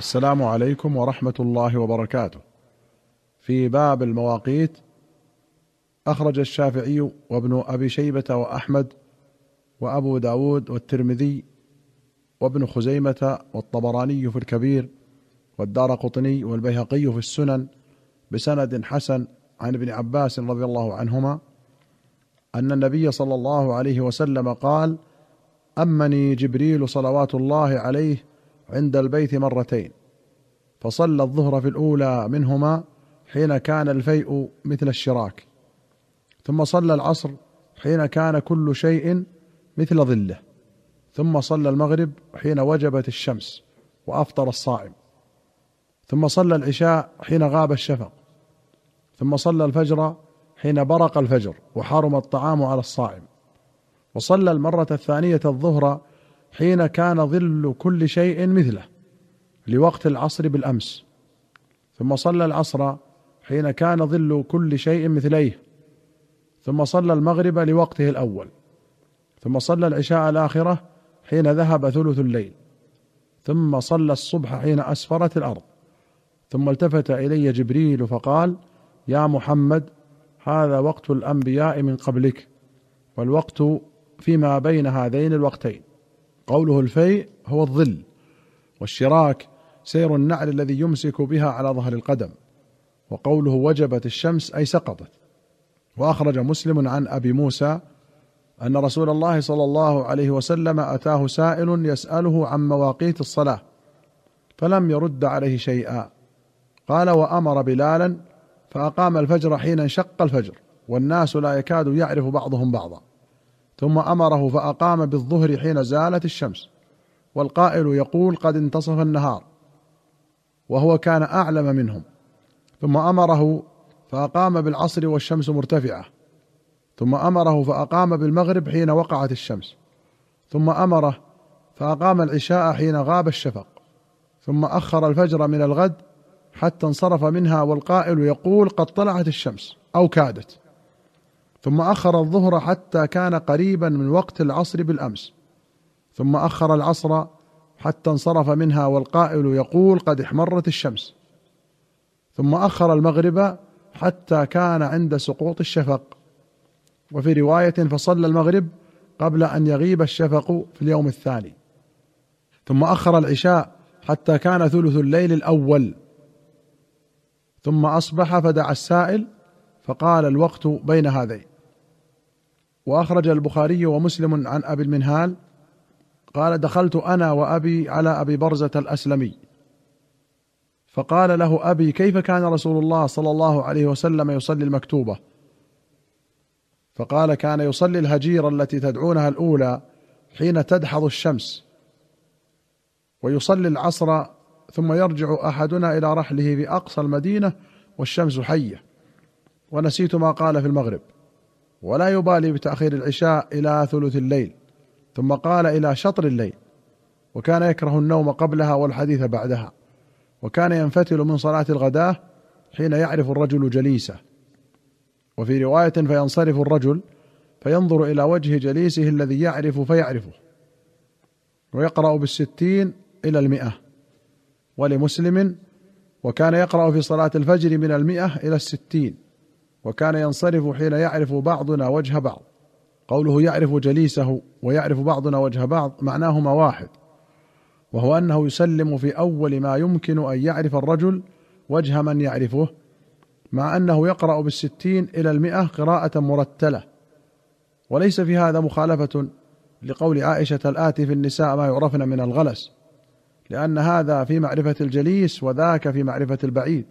السلام عليكم ورحمة الله وبركاته. في باب المواقيت أخرج الشافعي وابن أبي شيبة وأحمد وأبو داود والترمذي وابن خزيمة والطبراني في الكبير والدار قطني والبيهقي في السنن بسند حسن عن ابن عباس رضي الله عنهما أن النبي صلى الله عليه وسلم قال أمني جبريل صلوات الله عليه عند البيت مرتين فصلى الظهر في الأولى منهما حين كان الفيء مثل الشراك ثم صلى العصر حين كان كل شيء مثل ظله ثم صلى المغرب حين وجبت الشمس وأفطر الصائم ثم صلى العشاء حين غاب الشفق ثم صلى الفجر حين برق الفجر وحرم الطعام على الصائم وصلى المرة الثانية الظهر حين كان ظل كل شيء مثله لوقت العصر بالأمس. ثم صلى العصر حين كان ظل كل شيء مثليه. ثم صلى المغرب لوقته الأول. ثم صلى العشاء الآخرة حين ذهب ثلث الليل. ثم صلى الصبح حين أسفرت الأرض. ثم التفت إلي جبريل فقال يا محمد هذا وقت الأنبياء من قبلك والوقت فيما بين هذين الوقتين. قوله الفيء هو الظل والشراك سير النعل الذي يمسك بها على ظهر القدم وقوله وجبت الشمس أي سقطت. وأخرج مسلم عن أبي موسى أن رسول الله صلى الله عليه وسلم أتاه سائل يسأله عن مواقيت الصلاة فلم يرد عليه شيئا. قال وأمر بلالا فأقام الفجر حين انشق الفجر والناس لا يكاد يعرف بعضهم بعضا. ثم أمره فأقام بالظهر حين زالت الشمس والقائل يقول قد انتصف النهار وهو كان أعلم منهم. ثم أمره فأقام بالعصر والشمس مرتفعة ثم أمره فأقام بالمغرب حين وقعت الشمس ثم أمره فأقام العشاء حين غاب الشفق ثم أخر الفجر من الغد حتى انصرف منها والقائل يقول قد طلعت الشمس أو كادت. ثم أخر الظهر حتى كان قريبا من وقت العصر بالأمس. ثم أخر العصر حتى انصرف منها والقائل يقول قد احمرت الشمس. ثم أخر المغرب حتى كان عند سقوط الشفق. وفي رواية فصلى المغرب قبل أن يغيب الشفق في اليوم الثاني. ثم أخر العشاء حتى كان ثلث الليل الأول. ثم أصبح فدعا السائل فقال الوقت بين هذين. وأخرج البخاري ومسلم عن أبي المنهال قال دخلت أنا وأبي على أبي برزة الأسلمي. فقال له أبي كيف كان رسول الله صلى الله عليه وسلم يصلي المكتوبة؟ فقال كان يصلي الهجير التي تدعونها الأولى حين تدحض الشمس. ويصلي العصر ثم يرجع أحدنا إلى رحله في اقصى المدينة والشمس حية. ونسيت ما قال في المغرب. ولا يبالي بتأخير العشاء إلى ثلث الليل ثم قال إلى شطر الليل وكان يكره النوم قبلها والحديث بعدها وكان ينفتل من صلاة الغداة حين يعرف الرجل جليسه. وفي رواية فينصرف الرجل فينظر إلى وجه جليسه الذي يعرف فيعرفه ويقرأ بالستين إلى المئة ولمسلم وكان يقرأ في صلاة الفجر من المئة إلى الستين. وكان ينصرف حين يعرف بعضنا وجه بعض. قوله يعرف جليسه ويعرف بعضنا وجه بعض معناهما واحد وهو أنه يسلم في أول ما يمكن أن يعرف الرجل وجه من يعرفه مع أنه يقرأ بالستين إلى المئة قراءة مرتلة. وليس في هذا مخالفة لقول عائشة الاتي في النساء ما يعرفن من الغلس لأن هذا في معرفة الجليس وذاك في معرفة البعيد.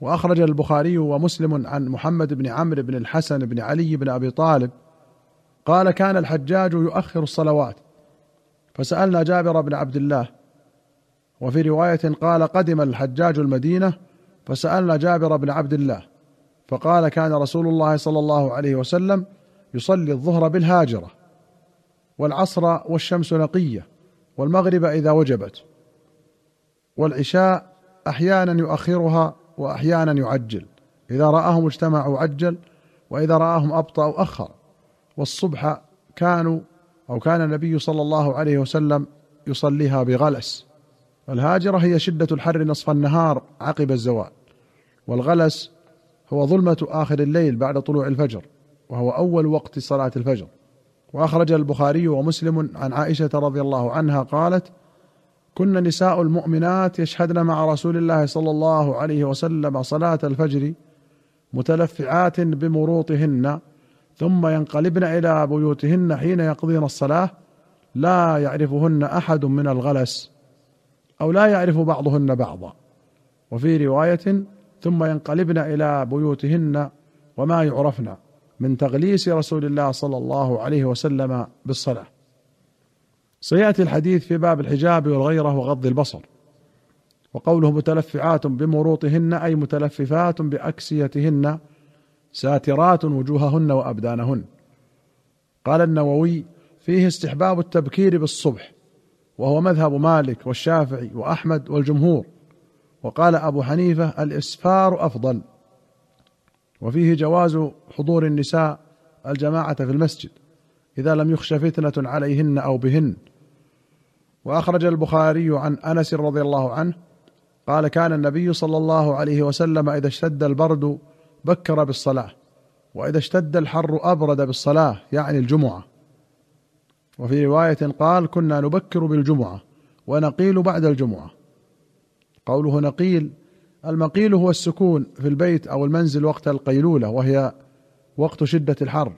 وأخرج البخاري ومسلم عن محمد بن عمرو بن الحسن بن علي بن أبي طالب قال كان الحجاج يؤخر الصلوات. فسألنا جابر بن عبد الله وفي رواية قال قدم الحجاج المدينة فسألنا جابر بن عبد الله فقال كان رسول الله صلى الله عليه وسلم يصلي الظهر بالهاجرة والعصر والشمس نقية والمغرب إذا وجبت والعشاء أحيانا يؤخرها وأحيانا يعجل. إذا رآهم اجتمعوا عجل وإذا رآهم أبطأ أخر. والصبح كانوا أو كان النبي صلى الله عليه وسلم يصليها بغلس. الهاجرة هي شدة الحر نصف النهار عقب الزوال. والغلس هو ظلمة آخر الليل بعد طلوع الفجر وهو أول وقت صلاة الفجر. وأخرج البخاري ومسلم عن عائشة رضي الله عنها قالت كن نساء المؤمنات يشهدن مع رسول الله صلى الله عليه وسلم صلاة الفجر متلفعات بمروطهن ثم ينقلبن إلى بيوتهن حين يقضين الصلاه لا يعرفهن احد من الغلس أو لا يعرف بعضهن بعضا. وفي روايه ثم ينقلبن إلى بيوتهن وما يعرفن من تغليس رسول الله صلى الله عليه وسلم بالصلاه. سيأتي الحديث في باب الحجاب والغيرة وغض البصر وقوله متلفعات بمروطهن أي متلففات بأكسيتهن ساترات وجوههن وأبدانهن. قال النووي فيه استحباب التبكير بالصبح وهو مذهب مالك والشافعي وأحمد والجمهور. وقال أبو حنيفة الإسفار أفضل. وفيه جواز حضور النساء الجماعة في المسجد إذا لم يخش فتنة عليهن أو بهن. وأخرج البخاري عن أنس رضي الله عنه قال كان النبي صلى الله عليه وسلم إذا اشتد البرد بكر بالصلاة وإذا اشتد الحر أبرد بالصلاة يعني الجمعة. وفي رواية قال كنا نبكر بالجمعة ونقيل بعد الجمعة. قوله نقيل المقيل هو السكون في البيت أو المنزل وقت القيلولة وهي وقت شدة الحر.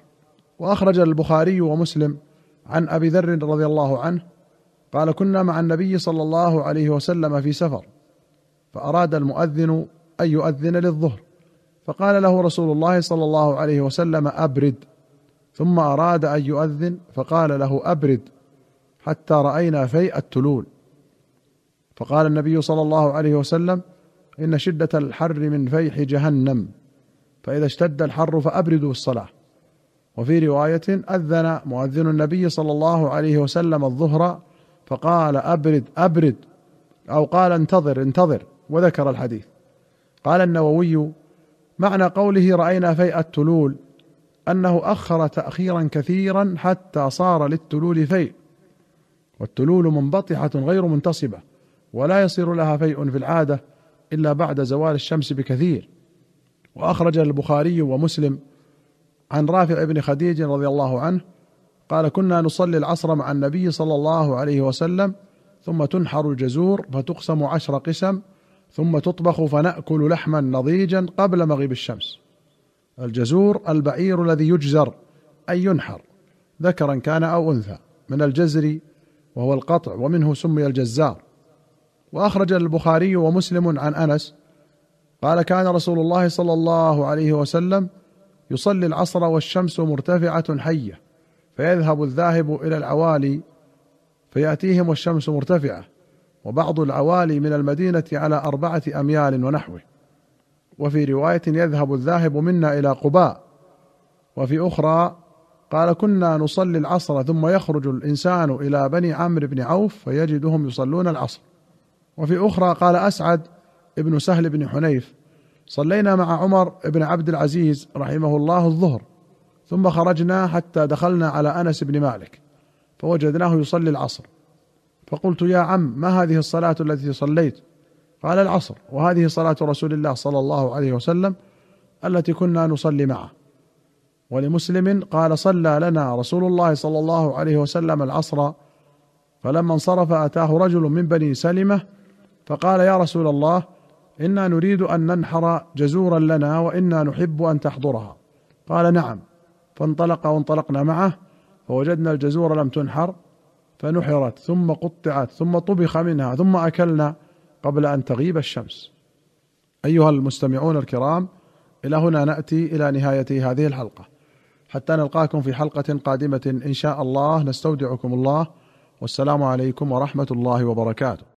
وأخرج البخاري ومسلم عن أبي ذر رضي الله عنه قال كنا مع النبي صلى الله عليه وسلم في سفر فأراد المؤذن أن يؤذن للظهر فقال له رسول الله صلى الله عليه وسلم أبرد. ثم أراد أن يؤذن فقال له أبرد حتى رأينا فيء التلول. فقال النبي صلى الله عليه وسلم إن شدة الحر من فيح جهنم فإذا اشتد الحر فأبردوا الصلاة. وفي رواية أذن مؤذن النبي صلى الله عليه وسلم الظهر فقال أبرد أبرد أو قال انتظر انتظر وذكر الحديث. قال النووي معنى قوله رأينا فيء التلول أنه أخر تاخيرا كثيرا حتى صار للتلول فيء. والتلول منبطحة غير منتصبة ولا يصير لها فيء في العادة إلا بعد زوال الشمس بكثير. وأخرج البخاري ومسلم عن رافع بن خديج رضي الله عنه قال كنا نصلي العصر مع النبي صلى الله عليه وسلم ثم تنحر الجزور فتقسم عشر قسم ثم تطبخ فنأكل لحما نضيجا قبل مغيب الشمس. الجزور البعير الذي يجزر اي ينحر ذكرا كان أو أنثى من الجزر وهو القطع ومنه سمي الجزار. وأخرج البخاري ومسلم عن أنس قال كان رسول الله صلى الله عليه وسلم يصلي العصر والشمس مرتفعة حية فيذهب الذاهب إلى العوالي فيأتيهم والشمس مرتفعة وبعض العوالي من المدينة على أربعة أميال ونحوه. وفي رواية يذهب الذاهب منا إلى قباء. وفي أخرى قال كنا نصلي العصر ثم يخرج الإنسان إلى بني عمرو بن عوف فيجدهم يصلون العصر. وفي أخرى قال أسعد ابن سهل بن حنيف صلينا مع عمر بن عبد العزيز رحمه الله الظهر. ثم خرجنا حتى دخلنا على أنس بن مالك فوجدناه يصلي العصر. فقلت يا عم ما هذه الصلاة التي صليت؟ قال العصر وهذه صلاة رسول الله صلى الله عليه وسلم التي كنا نصلي معه. ولمسلم قال صلى لنا رسول الله صلى الله عليه وسلم العصر. فلما انصرف أتاه رجل من بني سلمة فقال يا رسول الله إنا نريد أن ننحر جزورا لنا وإنا نحب أن تحضرها. قال نعم. فانطلق وانطلقنا معه فوجدنا الجزور لم تنحر فنحرت ثم قطعت ثم طبخ منها ثم أكلنا قبل أن تغيب الشمس. أيها المستمعون الكرام إلى هنا نأتي إلى نهاية هذه الحلقة. حتى نلقاكم في حلقة قادمة إن شاء الله نستودعكم الله والسلام عليكم ورحمة الله وبركاته.